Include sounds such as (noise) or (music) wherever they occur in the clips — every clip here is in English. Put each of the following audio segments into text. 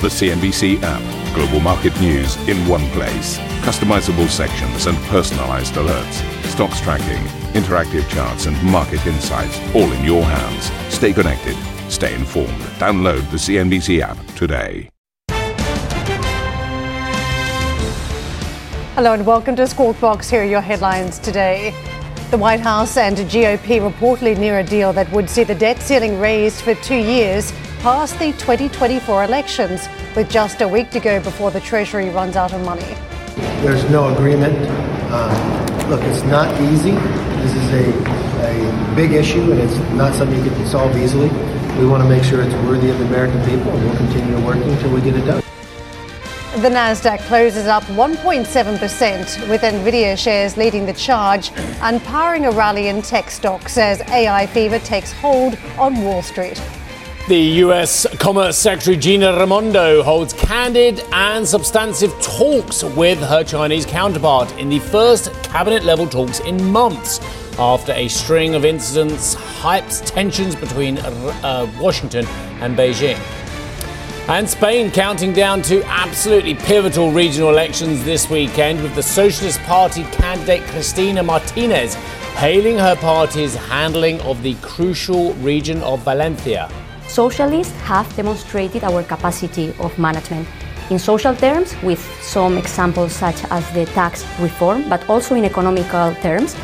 The CNBC app. Global market news in one place. Customizable sections and personalized alerts. Stocks tracking, interactive charts, and market insights all in your hands. Stay connected. Stay informed. Download the CNBC app today. Hello and welcome to Squawk Box. Here are your headlines today. The White House and GOP reportedly near a deal that would see the debt ceiling raised for two years past the 2024 elections, with just a week to go before the Treasury runs out of money. There's no agreement. Um, look, it's not easy. This is a, a big issue, and it's not something you can solve easily. We want to make sure it's worthy of the American people, and we'll continue working until we get it done. The Nasdaq closes up 1.7%, with Nvidia shares leading the charge and powering a rally in tech stocks as AI fever takes hold on Wall Street. The US Commerce Secretary Gina Raimondo holds candid and substantive talks with her Chinese counterpart in the first cabinet level talks in months after a string of incidents hypes tensions between uh, Washington and Beijing. And Spain counting down to absolutely pivotal regional elections this weekend with the Socialist Party candidate Cristina Martinez hailing her party's handling of the crucial region of Valencia socialists have demonstrated our capacity of management in social terms with some examples such as the tax reform, but also in economical terms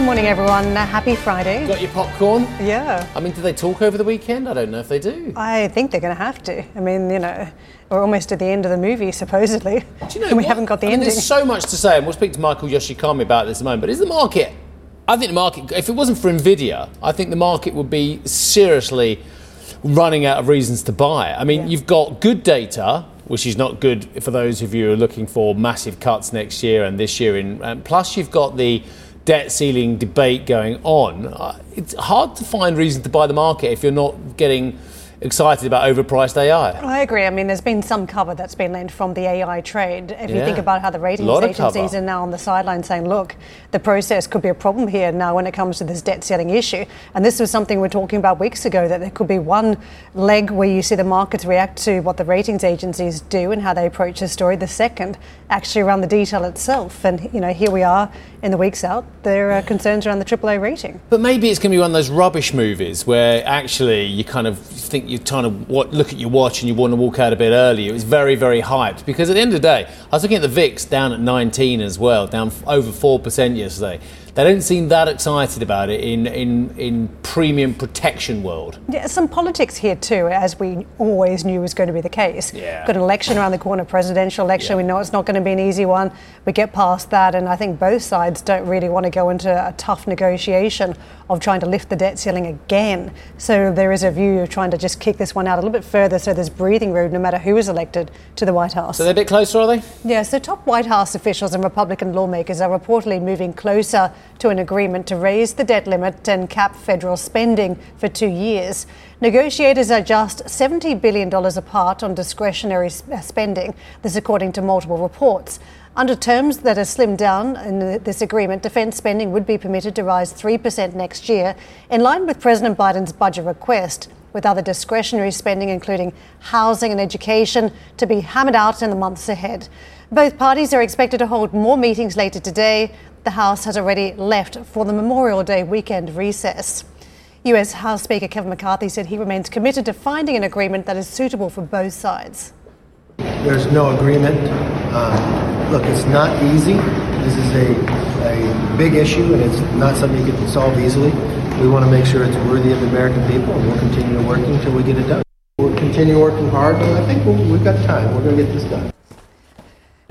Good morning, everyone. Happy Friday. Got your popcorn? Yeah. I mean, do they talk over the weekend? I don't know if they do. I think they're going to have to. I mean, you know, we're almost at the end of the movie, supposedly. Do you know and (laughs) we what? haven't got the I mean. There's so much to say, and we'll speak to Michael Yoshikami about this in a moment. But is the market? I think the market. If it wasn't for Nvidia, I think the market would be seriously running out of reasons to buy. I mean, Yeah. you've got good data. Which is not good for those of you who are looking for massive cuts next year and this year. In, and plus, you've got the debt ceiling debate going on. Uh, It's hard to find reason to buy the market if you're not getting excited about overpriced AI. I agree. I mean, there's been some cover that's been lent from the AI trade. If you think about how the ratings agencies are now on the sideline saying, look, the process could be a problem here now when it comes to this debt ceiling issue. And this was something we were talking about weeks ago that there could be one leg where you see the markets react to what the ratings agencies do and how they approach the story. The second, actually around the detail itself. And, you know, here we are in the weeks out. There are concerns around the AAA rating. But maybe it's going to be one of those rubbish movies where actually you kind of think you're trying to look at your watch and you want to walk out a bit early. It was very, very hyped because at the end of the day, I was looking at the VIX down at 19 as well, down over 4% yesterday. They don't seem that excited about it in, in, in premium protection world. Yeah, some politics here too, as we always knew was going to be the case. Yeah. Got an election around the corner, presidential election. Yeah. We know it's not going to be an easy one. We get past that, and I think both sides don't really want to go into a tough negotiation of trying to lift the debt ceiling again. So there is a view of trying to just kick this one out a little bit further, so there's breathing room no matter who is elected to the White House. So they're a bit closer, are they? Yeah, so top White House officials and Republican lawmakers are reportedly moving closer to an agreement to raise the debt limit and cap federal spending for two years. Negotiators are just $70 billion apart on discretionary spending, this according to multiple reports. Under terms that are slimmed down in this agreement, defense spending would be permitted to rise 3% next year, in line with President Biden's budget request with other discretionary spending, including housing and education, to be hammered out in the months ahead. Both parties are expected to hold more meetings later today. The House has already left for the Memorial Day weekend recess. US House Speaker Kevin McCarthy said he remains committed to finding an agreement that is suitable for both sides. There's no agreement. Um, look, it's not easy. This is a, a big issue, and it's not something you can solve easily. We want to make sure it's worthy of the American people, and we'll continue working until we get it done. We'll continue working hard, and I think we'll, we've got time. We're going to get this done.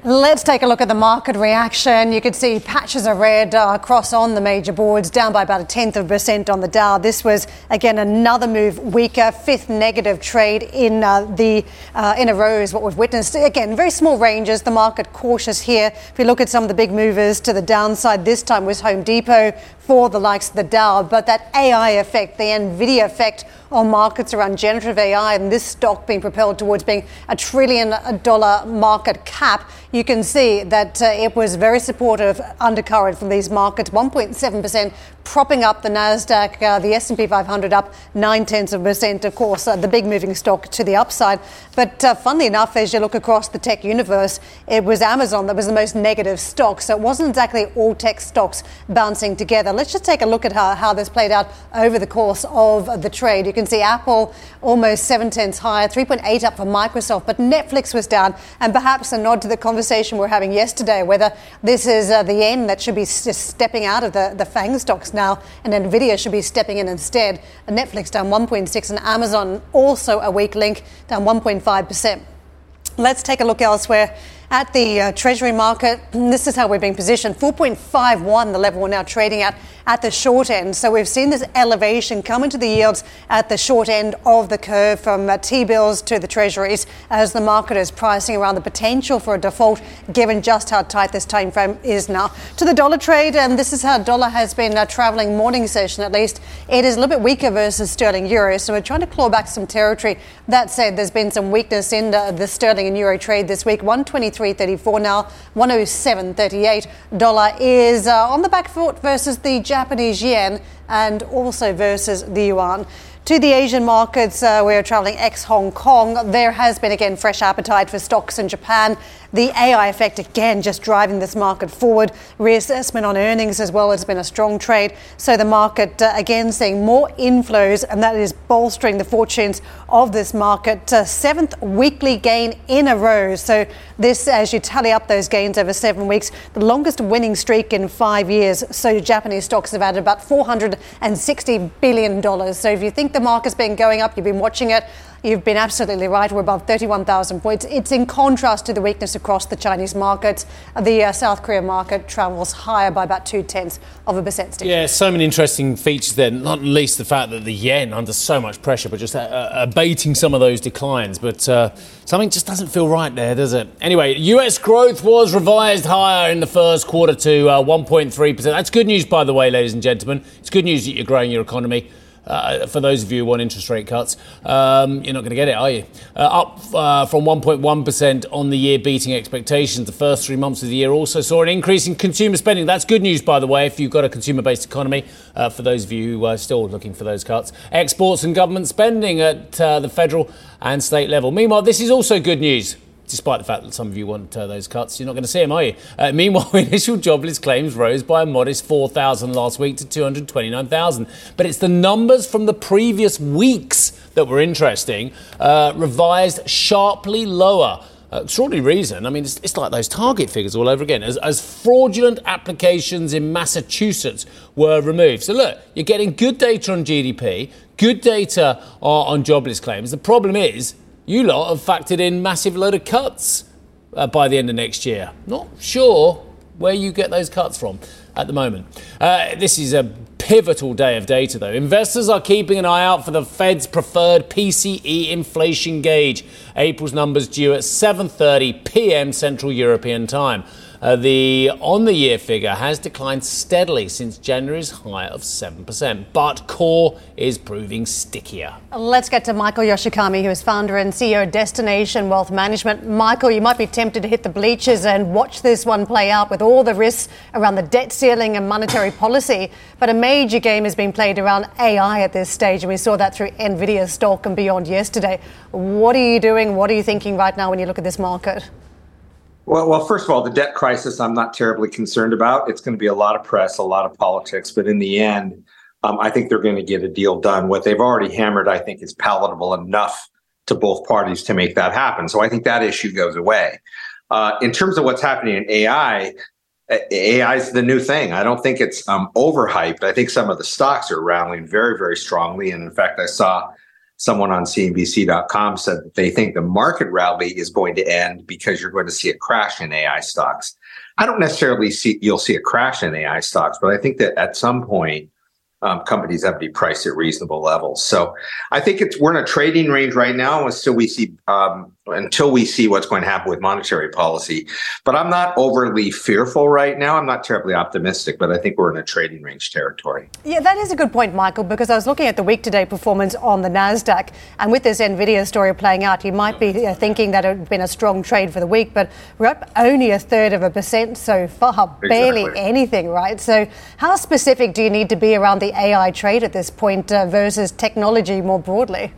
Let's take a look at the market reaction. You can see patches of red uh, across on the major boards, down by about a tenth of a percent on the Dow. This was again another move weaker, fifth negative trade in uh, the uh, in a row is what we've witnessed. Again, very small ranges. The market cautious here. If you look at some of the big movers to the downside, this time was Home Depot for the likes of the Dow, but that AI effect, the Nvidia effect on markets around generative AI and this stock being propelled towards being a trillion dollar market cap. You can see that uh, it was very supportive undercurrent from these markets, 1.7% propping up the Nasdaq, uh, the S&P 500 up nine tenths of a percent. Of course, uh, the big moving stock to the upside. But uh, funnily enough, as you look across the tech universe, it was Amazon that was the most negative stock. So it wasn't exactly all tech stocks bouncing together. Let's just take a look at how, how this played out over the course of the trade. You can see Apple almost seven tenths higher, 3.8 up for Microsoft, but Netflix was down. And perhaps a nod to the conversation we are having yesterday, whether this is uh, the end that should be just stepping out of the, the FANG stocks and Nvidia should be stepping in instead. Netflix down 1.6 and Amazon also a weak link down 1.5%. Let's take a look elsewhere at the uh, Treasury market. This is how we're being positioned 4.51, the level we're now trading at at the short end. So we've seen this elevation come into the yields at the short end of the curve from uh, T bills to the Treasuries as the market is pricing around the potential for a default given just how tight this time frame is now. To the dollar trade, and this is how dollar has been uh, traveling morning session at least. It is a little bit weaker versus sterling euro, so we're trying to claw back some territory. That said, there's been some weakness in the, the sterling and euro trade this week. 123.34 now, 107.38. Dollar is uh, on the back foot versus the Japanese yen and also versus the yuan. To the Asian markets, uh, we are traveling ex Hong Kong. There has been again fresh appetite for stocks in Japan. The AI effect again just driving this market forward. Reassessment on earnings as well has been a strong trade. So the market uh, again seeing more inflows, and that is bolstering the fortunes of this market. Uh, seventh weekly gain in a row. So this, as you tally up those gains over seven weeks, the longest winning streak in five years. So Japanese stocks have added about 460 billion dollars. So if you think the market's been going up, you've been watching it. You've been absolutely right. We're above 31,000 points. It's in contrast to the weakness across the Chinese market. The uh, South Korea market travels higher by about two tenths of a percent. Steve. Yeah, so many interesting features there, not least the fact that the yen under so much pressure, but just uh, uh, abating some of those declines. But uh, something just doesn't feel right there, does it? Anyway, US growth was revised higher in the first quarter to 1.3%. Uh, That's good news, by the way, ladies and gentlemen. It's good news that you're growing your economy. Uh, for those of you who want interest rate cuts, um, you're not going to get it, are you? Uh, up uh, from 1.1% on the year, beating expectations. The first three months of the year also saw an increase in consumer spending. That's good news, by the way, if you've got a consumer based economy, uh, for those of you who are still looking for those cuts. Exports and government spending at uh, the federal and state level. Meanwhile, this is also good news despite the fact that some of you want uh, those cuts, you're not going to see them, are you? Uh, meanwhile, (laughs) initial jobless claims rose by a modest 4,000 last week to 229,000. But it's the numbers from the previous weeks that were interesting, uh, revised sharply lower. Uh, extraordinary reason. I mean, it's, it's, like those target figures all over again. As, as, fraudulent applications in Massachusetts were removed. So, look, you're getting good data on GDP, good data on, on jobless claims. The problem is you lot have factored in massive load of cuts uh, by the end of next year. Not sure where you get those cuts from at the moment. Uh, this is a pivotal day of data, though. Investors are keeping an eye out for the Fed's preferred PCE inflation gauge. April's numbers due at 7:30 p.m. Central European Time. Uh, the on the year figure has declined steadily since January's high of 7%, but core is proving stickier. Let's get to Michael Yoshikami, who is founder and CEO of Destination Wealth Management. Michael, you might be tempted to hit the bleachers and watch this one play out with all the risks around the debt ceiling and monetary policy, but a major game is being played around AI at this stage, and we saw that through Nvidia stock and beyond yesterday. What are you doing? What are you thinking right now when you look at this market? Well, well, first of all, the debt crisis I'm not terribly concerned about. It's going to be a lot of press, a lot of politics, but in the end, um, I think they're going to get a deal done. What they've already hammered, I think, is palatable enough to both parties to make that happen. So I think that issue goes away. Uh, in terms of what's happening in AI, AI is the new thing. I don't think it's um, overhyped. I think some of the stocks are rallying very, very strongly. And in fact, I saw someone on CNBC.com said that they think the market rally is going to end because you're going to see a crash in AI stocks. I don't necessarily see you'll see a crash in AI stocks, but I think that at some point um, companies have to be priced at reasonable levels. So I think it's we're in a trading range right now until we see um, until we see what's going to happen with monetary policy. But I'm not overly fearful right now. I'm not terribly optimistic, but I think we're in a trading range territory. Yeah, that is a good point, Michael, because I was looking at the week to day performance on the NASDAQ. And with this NVIDIA story playing out, you might be uh, thinking that it had been a strong trade for the week, but we're up only a third of a percent so far, exactly. barely anything, right? So, how specific do you need to be around the AI trade at this point uh, versus technology more broadly?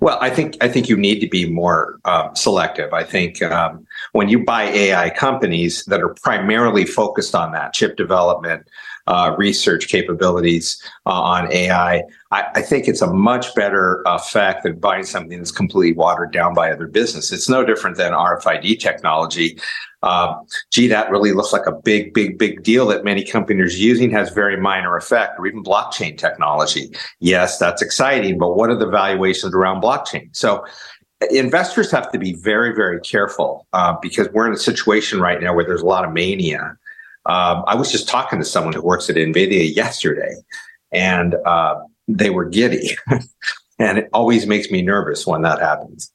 Well, I think I think you need to be more um, selective. I think um, when you buy AI companies that are primarily focused on that chip development, uh, research capabilities uh, on AI, I, I, think it's a much better effect than buying something that's completely watered down by other business. It's no different than RFID technology. Um, gee, that really looks like a big, big, big deal that many companies are using has very minor effect, or even blockchain technology. Yes, that's exciting, but what are the valuations around blockchain? So investors have to be very, very careful uh, because we're in a situation right now where there's a lot of mania. Um, I was just talking to someone who works at NVIDIA yesterday, and uh, they were giddy. (laughs) and it always makes me nervous when that happens.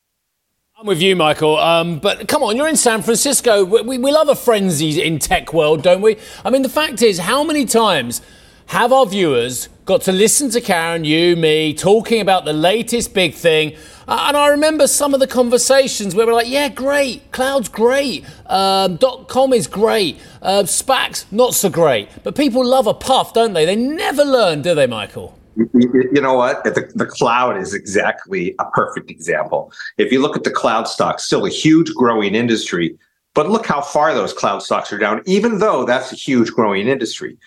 I'm with you, Michael. Um, but come on, you're in San Francisco. We, we love a frenzy in tech world, don't we? I mean, the fact is, how many times have our viewers got to listen to Karen, you, me, talking about the latest big thing? Uh, and I remember some of the conversations where we're like, yeah, great, cloud's great, um, com is great, uh, SPACs not so great. But people love a puff, don't they? They never learn, do they, Michael? you know what? The, the cloud is exactly a perfect example. If you look at the cloud stocks, still a huge growing industry, but look how far those cloud stocks are down, even though that's a huge growing industry.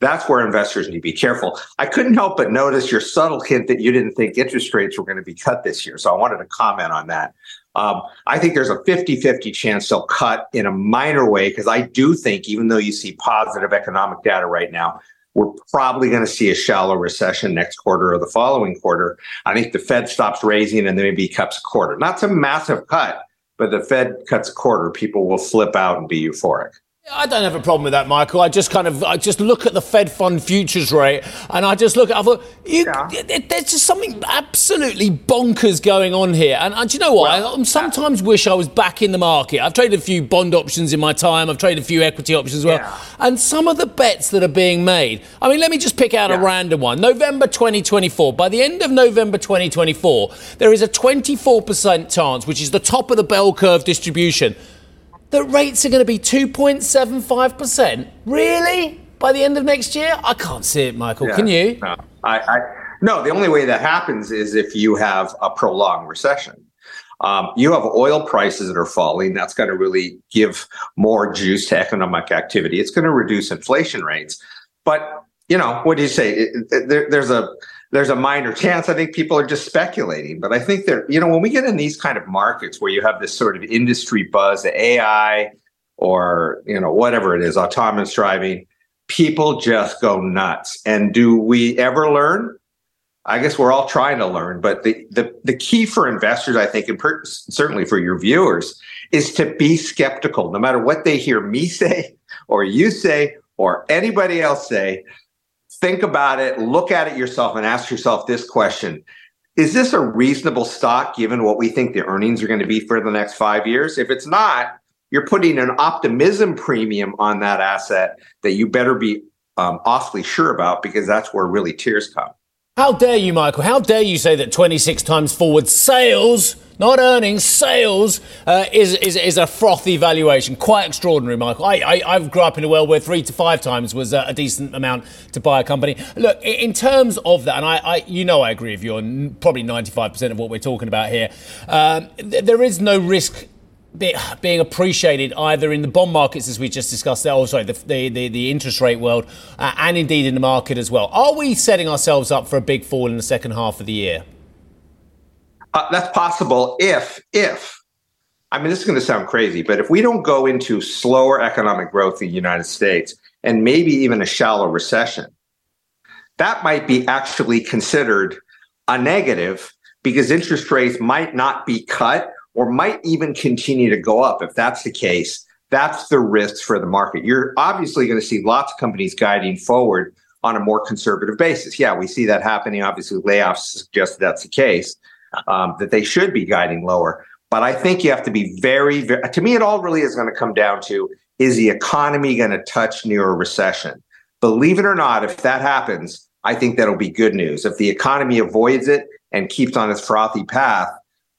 That's where investors need to be careful. I couldn't help but notice your subtle hint that you didn't think interest rates were going to be cut this year. So I wanted to comment on that. Um, I think there's a 50 50 chance they'll cut in a minor way because I do think, even though you see positive economic data right now, we're probably going to see a shallow recession next quarter or the following quarter. I think the Fed stops raising and then maybe cuts a quarter. Not some massive cut, but the Fed cuts a quarter, people will flip out and be euphoric. I don't have a problem with that, Michael. I just kind of I just look at the Fed fund futures rate, and I just look at. I thought, you, yeah. there's just something absolutely bonkers going on here. And, and do you know what? Well, I sometimes wish I was back in the market. I've traded a few bond options in my time. I've traded a few equity options as well. Yeah. And some of the bets that are being made. I mean, let me just pick out yeah. a random one. November 2024. By the end of November 2024, there is a 24% chance, which is the top of the bell curve distribution that rates are going to be 2.75%. Really? By the end of next year? I can't see it, Michael. Yeah, Can you? No, I, I, no, the only way that happens is if you have a prolonged recession. Um, you have oil prices that are falling. That's going to really give more juice to economic activity. It's going to reduce inflation rates. But, you know, what do you say? It, it, there, there's a there's a minor chance. I think people are just speculating. But I think that, you know, when we get in these kind of markets where you have this sort of industry buzz, AI or, you know, whatever it is, autonomous driving, people just go nuts. And do we ever learn? I guess we're all trying to learn, but the, the, the key for investors, I think, and per, certainly for your viewers, is to be skeptical. No matter what they hear me (laughs) say, or you say, or anybody else say, think about it, look at it yourself, and ask yourself this question Is this a reasonable stock given what we think the earnings are going to be for the next five years? If it's not, you're putting an optimism premium on that asset that you better be um, awfully sure about because that's where really tears come. How dare you, Michael? How dare you say that 26 times forward sales, not earnings, sales, uh, is, is, is a frothy valuation? Quite extraordinary, Michael. I, I, I grew up in a world where three to five times was a, a decent amount to buy a company. Look, in terms of that, and I, I you know I agree with you on probably 95% of what we're talking about here, um, th- there is no risk being appreciated either in the bond markets as we just discussed there, oh sorry, the, the, the interest rate world, uh, and indeed in the market as well. Are we setting ourselves up for a big fall in the second half of the year? Uh, that's possible if, if, I mean, this is going to sound crazy, but if we don't go into slower economic growth in the United States and maybe even a shallow recession, that might be actually considered a negative because interest rates might not be cut or might even continue to go up. If that's the case, that's the risk for the market. You're obviously going to see lots of companies guiding forward on a more conservative basis. Yeah, we see that happening. Obviously, layoffs suggest that's the case, um, that they should be guiding lower. But I think you have to be very, very to me, it all really is going to come down to is the economy going to touch near a recession? Believe it or not, if that happens, I think that'll be good news. If the economy avoids it and keeps on its frothy path,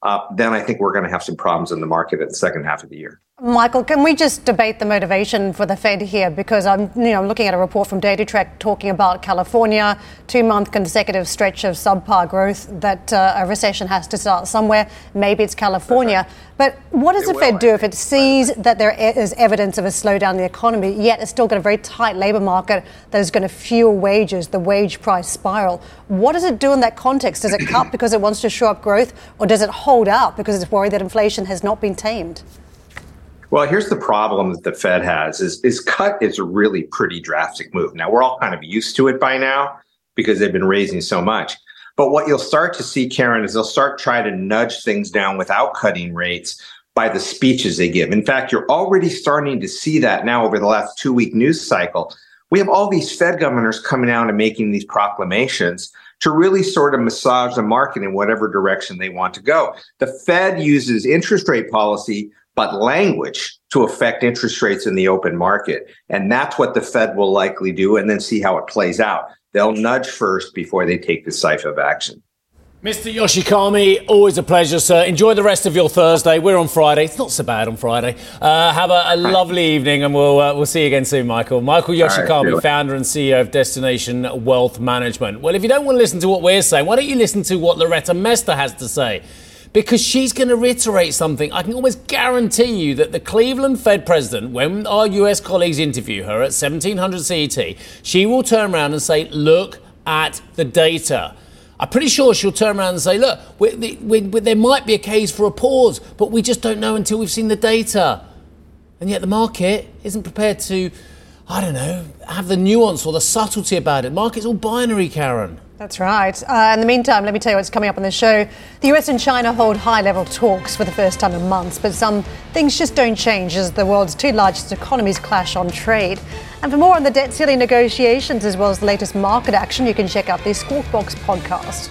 uh, then I think we're going to have some problems in the market in the second half of the year. Michael, can we just debate the motivation for the Fed here? Because I'm, you know, looking at a report from DataTrek talking about California, two-month consecutive stretch of subpar growth. That uh, a recession has to start somewhere. Maybe it's California. But what does it the Fed do if it sees that there is evidence of a slowdown in the economy, yet it's still got a very tight labour market that is going to fuel wages, the wage price spiral? What does it do in that context? Does it cut because it wants to show up growth, or does it hold out because it's worried that inflation has not been tamed? Well, here's the problem that the Fed has is, is cut is a really pretty drastic move. Now we're all kind of used to it by now because they've been raising so much. But what you'll start to see, Karen, is they'll start trying to nudge things down without cutting rates by the speeches they give. In fact, you're already starting to see that now over the last two week news cycle. We have all these Fed governors coming out and making these proclamations to really sort of massage the market in whatever direction they want to go. The Fed uses interest rate policy but language to affect interest rates in the open market. And that's what the Fed will likely do and then see how it plays out. They'll nudge first before they take decisive action. Mr. Yoshikami, always a pleasure, sir. Enjoy the rest of your Thursday. We're on Friday. It's not so bad on Friday. Uh, have a, a lovely evening, and we'll uh, we'll see you again soon, Michael. Michael Yoshikami, right, founder and CEO of Destination Wealth Management. Well, if you don't want to listen to what we're saying, why don't you listen to what Loretta Mester has to say? Because she's going to reiterate something. I can almost guarantee you that the Cleveland Fed president, when our US colleagues interview her at 1700 CET, she will turn around and say, Look at the data. I'm pretty sure she'll turn around and say, Look, we, we, we, there might be a case for a pause, but we just don't know until we've seen the data. And yet the market isn't prepared to, I don't know, have the nuance or the subtlety about it. Market's all binary, Karen. That's right. Uh, in the meantime, let me tell you what's coming up on the show. The US and China hold high level talks for the first time in months, but some things just don't change as the world's two largest economies clash on trade. And for more on the debt ceiling negotiations as well as the latest market action, you can check out the Squawk Box podcast.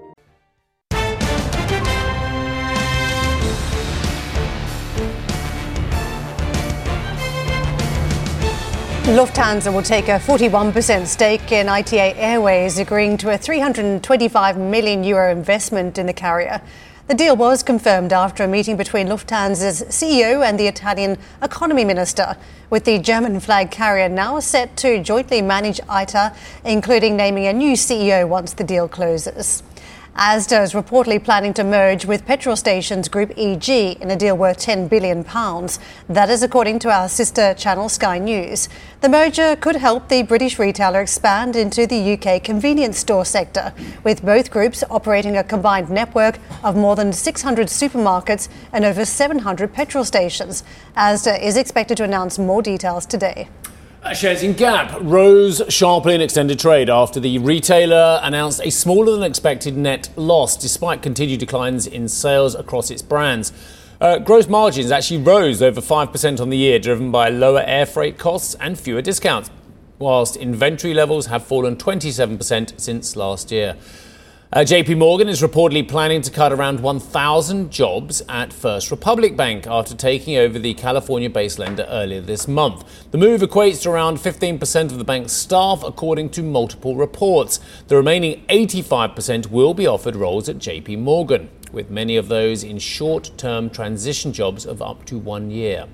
Lufthansa will take a 41% stake in ITA Airways, agreeing to a 325 million euro investment in the carrier. The deal was confirmed after a meeting between Lufthansa's CEO and the Italian economy minister, with the German flag carrier now set to jointly manage ITA, including naming a new CEO once the deal closes. Asda is reportedly planning to merge with petrol stations Group EG in a deal worth £10 billion. That is according to our sister channel Sky News. The merger could help the British retailer expand into the UK convenience store sector, with both groups operating a combined network of more than 600 supermarkets and over 700 petrol stations. Asda is expected to announce more details today. Shares in Gap rose sharply in extended trade after the retailer announced a smaller than expected net loss despite continued declines in sales across its brands. Uh, gross margins actually rose over 5% on the year, driven by lower air freight costs and fewer discounts, whilst inventory levels have fallen 27% since last year. Uh, JP Morgan is reportedly planning to cut around 1,000 jobs at First Republic Bank after taking over the California based lender earlier this month. The move equates to around 15% of the bank's staff, according to multiple reports. The remaining 85% will be offered roles at JP Morgan, with many of those in short term transition jobs of up to one year.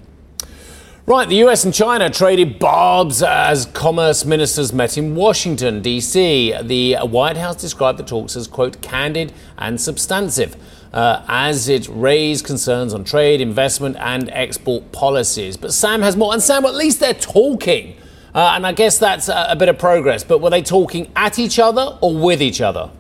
Right, the US and China traded barbs as commerce ministers met in Washington, D.C. The White House described the talks as, quote, candid and substantive. Uh, as it raised concerns on trade, investment, and export policies. But Sam has more. And Sam, at least they're talking. Uh, and I guess that's a, a bit of progress. But were they talking at each other or with each other?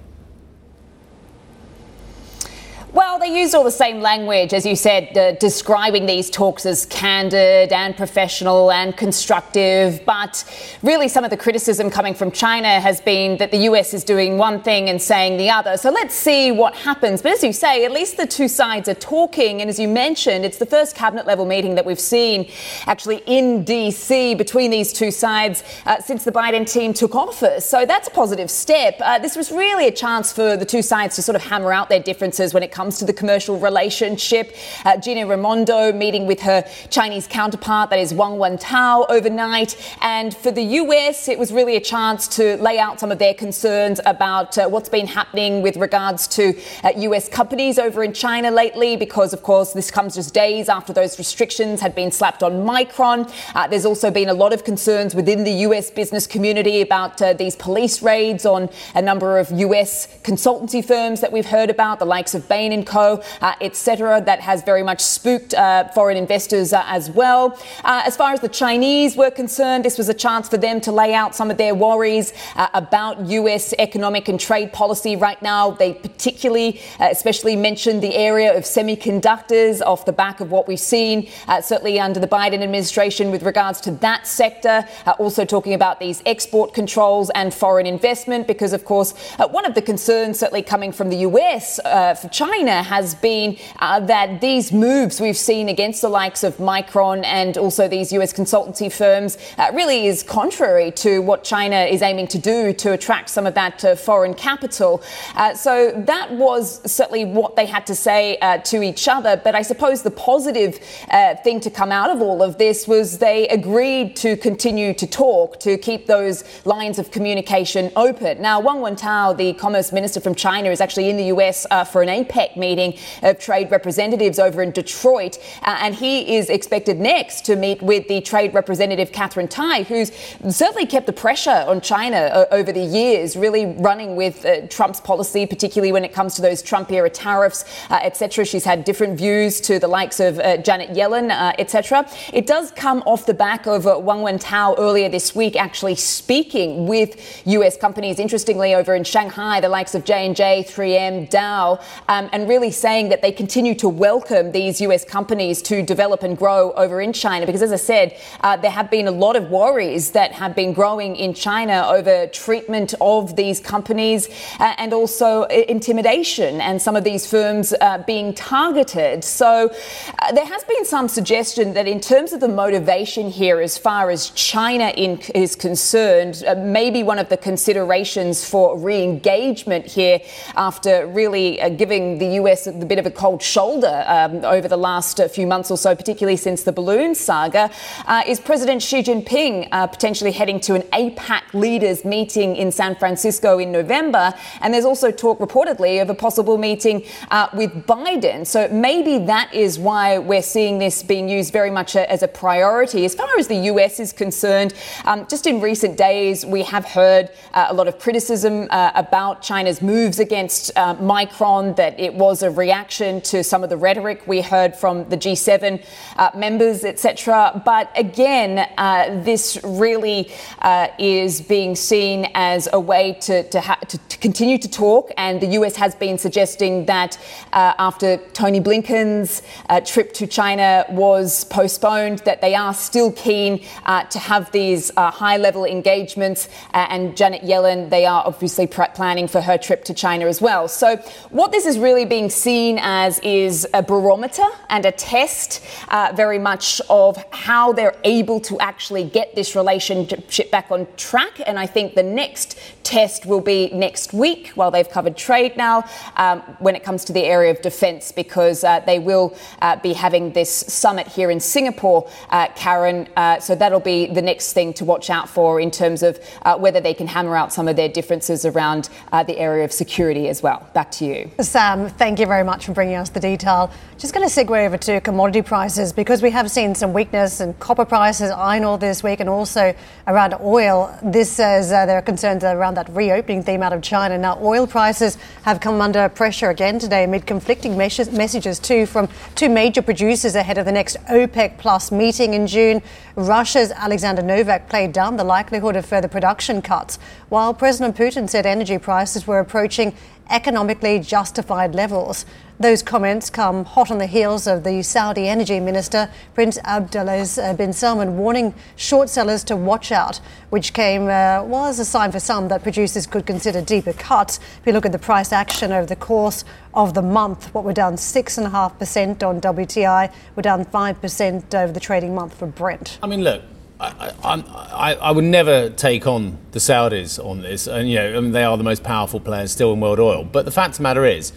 Well, they used all the same language, as you said, uh, describing these talks as candid and professional and constructive. But really, some of the criticism coming from China has been that the US is doing one thing and saying the other. So let's see what happens. But as you say, at least the two sides are talking. And as you mentioned, it's the first cabinet level meeting that we've seen actually in DC between these two sides uh, since the Biden team took office. So that's a positive step. Uh, this was really a chance for the two sides to sort of hammer out their differences when it comes comes to the commercial relationship. Uh, Gina Raimondo meeting with her Chinese counterpart, that is Wang Wentao, overnight. And for the US, it was really a chance to lay out some of their concerns about uh, what's been happening with regards to uh, US companies over in China lately, because, of course, this comes just days after those restrictions had been slapped on Micron. Uh, there's also been a lot of concerns within the US business community about uh, these police raids on a number of US consultancy firms that we've heard about, the likes of Bain and Co., uh, etc., that has very much spooked uh, foreign investors uh, as well. Uh, as far as the Chinese were concerned, this was a chance for them to lay out some of their worries uh, about U.S. economic and trade policy right now. They particularly, especially mentioned the area of semiconductors off the back of what we've seen, certainly under the Biden administration with regards to that sector. also talking about these export controls and foreign investment, because of course, one of the concerns certainly coming from the U.S. for China has been uh, that these moves we've seen against the likes of Micron and also these US consultancy firms uh, really is contrary to what China is aiming to do to attract some of that uh, foreign capital. Uh, so that was certainly what they had to say uh, to each other. But I suppose the positive uh, thing to come out of all of this was they agreed to continue to talk, to keep those lines of communication open. Now, Wang Wentao, the commerce minister from China, is actually in the US for an APEC meeting of trade representatives over in Detroit. Uh, and he is expected next to meet with the trade representative, Katherine Tai, who's certainly kept the pressure on China uh, over the years, really running with uh, Trump's policy, particularly when it comes to those Trump era tariffs, uh, etc. She's had different views to the likes of uh, Janet Yellen, uh, etc. It does come off the back of Wang Wentao earlier this week actually speaking with U.S. companies, interestingly, over in Shanghai, the likes of J&J, 3M, Dow, um, and really saying that they continue to welcome these US companies to develop and grow over in China. Because, as I said, uh, there have been a lot of worries that have been growing in China over treatment of these companies uh, and also intimidation and some of these firms uh, being targeted. So, uh, there has been some suggestion that, in terms of the motivation here, as far as China in, is concerned, uh, maybe one of the considerations for re engagement here after really uh, giving the US a bit of a cold shoulder um, over the last uh, few months or so, particularly since the balloon saga, uh, is President Xi Jinping uh, potentially heading to an APEC leaders meeting in San Francisco in November. And there's also talk reportedly of a possible meeting uh, with Biden. So maybe that is why we're seeing this being used very much uh, as a priority. As far as the US is concerned, um, just in recent days, we have heard uh, a lot of criticism about China's moves against Micron, that it was a reaction to some of the rhetoric we heard from the G7 uh, members, etc. But again, uh, this really uh, is being seen as a way to, to, ha- to, to, continue to talk. And the US has been suggesting that uh, after Tony Blinken's uh, trip to China was postponed, that they are still keen uh, to have these high level engagements. and Janet Yellen, they are obviously pr- planning for her trip to China as well. So, what this is really being seen as is a barometer and a test, uh, very much of how they're able to actually get this relationship back on track. And I think the next test will be next week, while they've covered trade now, um, when it comes to the area of defence, because uh, they will uh, be having this summit here in Singapore, uh, Karen. Uh, so that'll be the next thing to watch out for in terms of uh, whether they can hammer out some of their differences around the area of security as well. Back to you. Sam, Um, thank you very much for bringing us the detail. Just going to segue over to commodity prices because we have seen some weakness in copper prices, iron ore this week, and also around oil. This says uh, there are concerns around that reopening theme out of China. Now, oil prices have come under pressure again today amid conflicting mes- messages too from two major producers ahead of the next OPEC Plus meeting in June. Russia's Alexander Novak played down the likelihood of further production cuts, while President Putin said energy prices were approaching economically justified levels. Those comments come hot on the heels of the Saudi energy minister, Prince Abdulaziz uh, bin Salman, warning short sellers to watch out, which came uh, was a sign for some that producers could consider deeper cuts. If you look at the price action over the course of the month, what we're down 6.5% on WTI, we're down 5% over the trading month for Brent. I mean, look, I, I, I, would never take on the Saudis on this, and you know, I mean, they are the most powerful players still in world oil. But the fact of the matter is,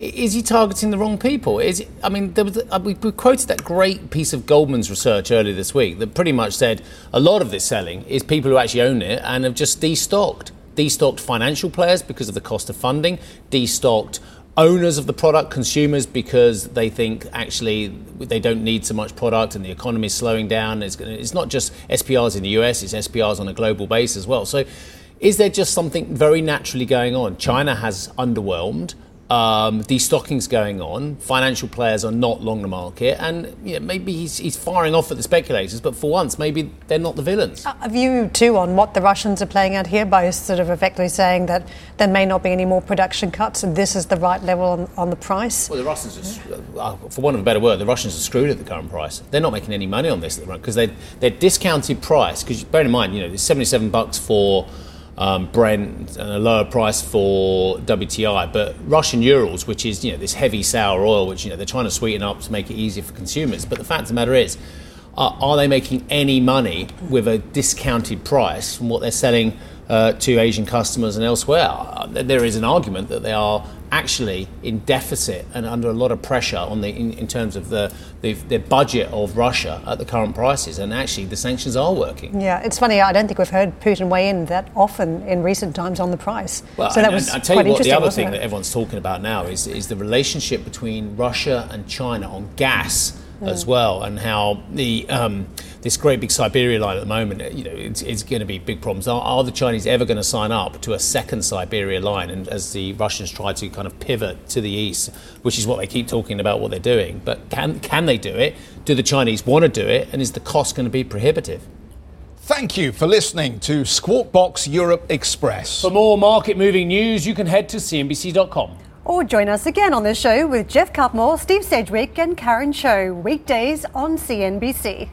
is he targeting the wrong people? Is I mean, was, uh, we, we quoted that great piece of Goldman's research earlier this week that pretty much said a lot of this selling is people who actually own it and have just destocked. Destocked financial players because of the cost of funding, destocked owners of the product, consumers, because they think actually they don't need so much product and the economy is slowing down. It's, it's not just SPRs in the US, it's SPRs on a global base as well. So, is there just something very naturally going on? China has underwhelmed um, destocking's going on. Financial players are not long the market, and you know, maybe he's, he's firing off at the speculators. But for once, maybe they're not the villains. A view too on what the Russians are playing out here by sort of effectively saying that there may not be any more production cuts, and this is the right level on, on the price. Well, the Russians, are, uh, for want of a better word, the Russians are screwed at the current price. They're not making any money on this at the moment because they they're discounted price. Because bear in mind, you know, it's seventy seven bucks for um, Brent and a lower price for WTI. But Russian Urals, which is you know this heavy sour oil, which you know they're trying to sweeten up to make it easier for consumers. But the fact of the matter is, are, are they making any money with a discounted price from what they're selling uh, to Asian customers and elsewhere? Uh, there is an argument that they are actually in deficit and under a lot of pressure on the in, in terms of the, the, the budget of Russia at the current prices, and actually the sanctions are working. Yeah, it's funny. I don't think we've heard Putin weigh in that often in recent times on the price. Well, so that was I tell you what, the other thing it? that everyone's talking about now is is the relationship between Russia and China on gas mm. as well, and how the um, this great big Siberia line at the moment, uh, you know, it's, it's going to be big problems. Are, are, the Chinese ever going to sign up to a second Siberia line? And as the Russians try to kind of pivot to the east, which is what they keep talking about what they're doing, but can can they do it? Do the Chinese want to do it? And is the cost going to be prohibitive? Thank you for listening to Squawk Box Europe Express. For more market moving news, you can head to CNBC.com. Or join us again on the show with Geoff Cutmore, Steve Sedgwick, and Karen Tso, weekdays on CNBC.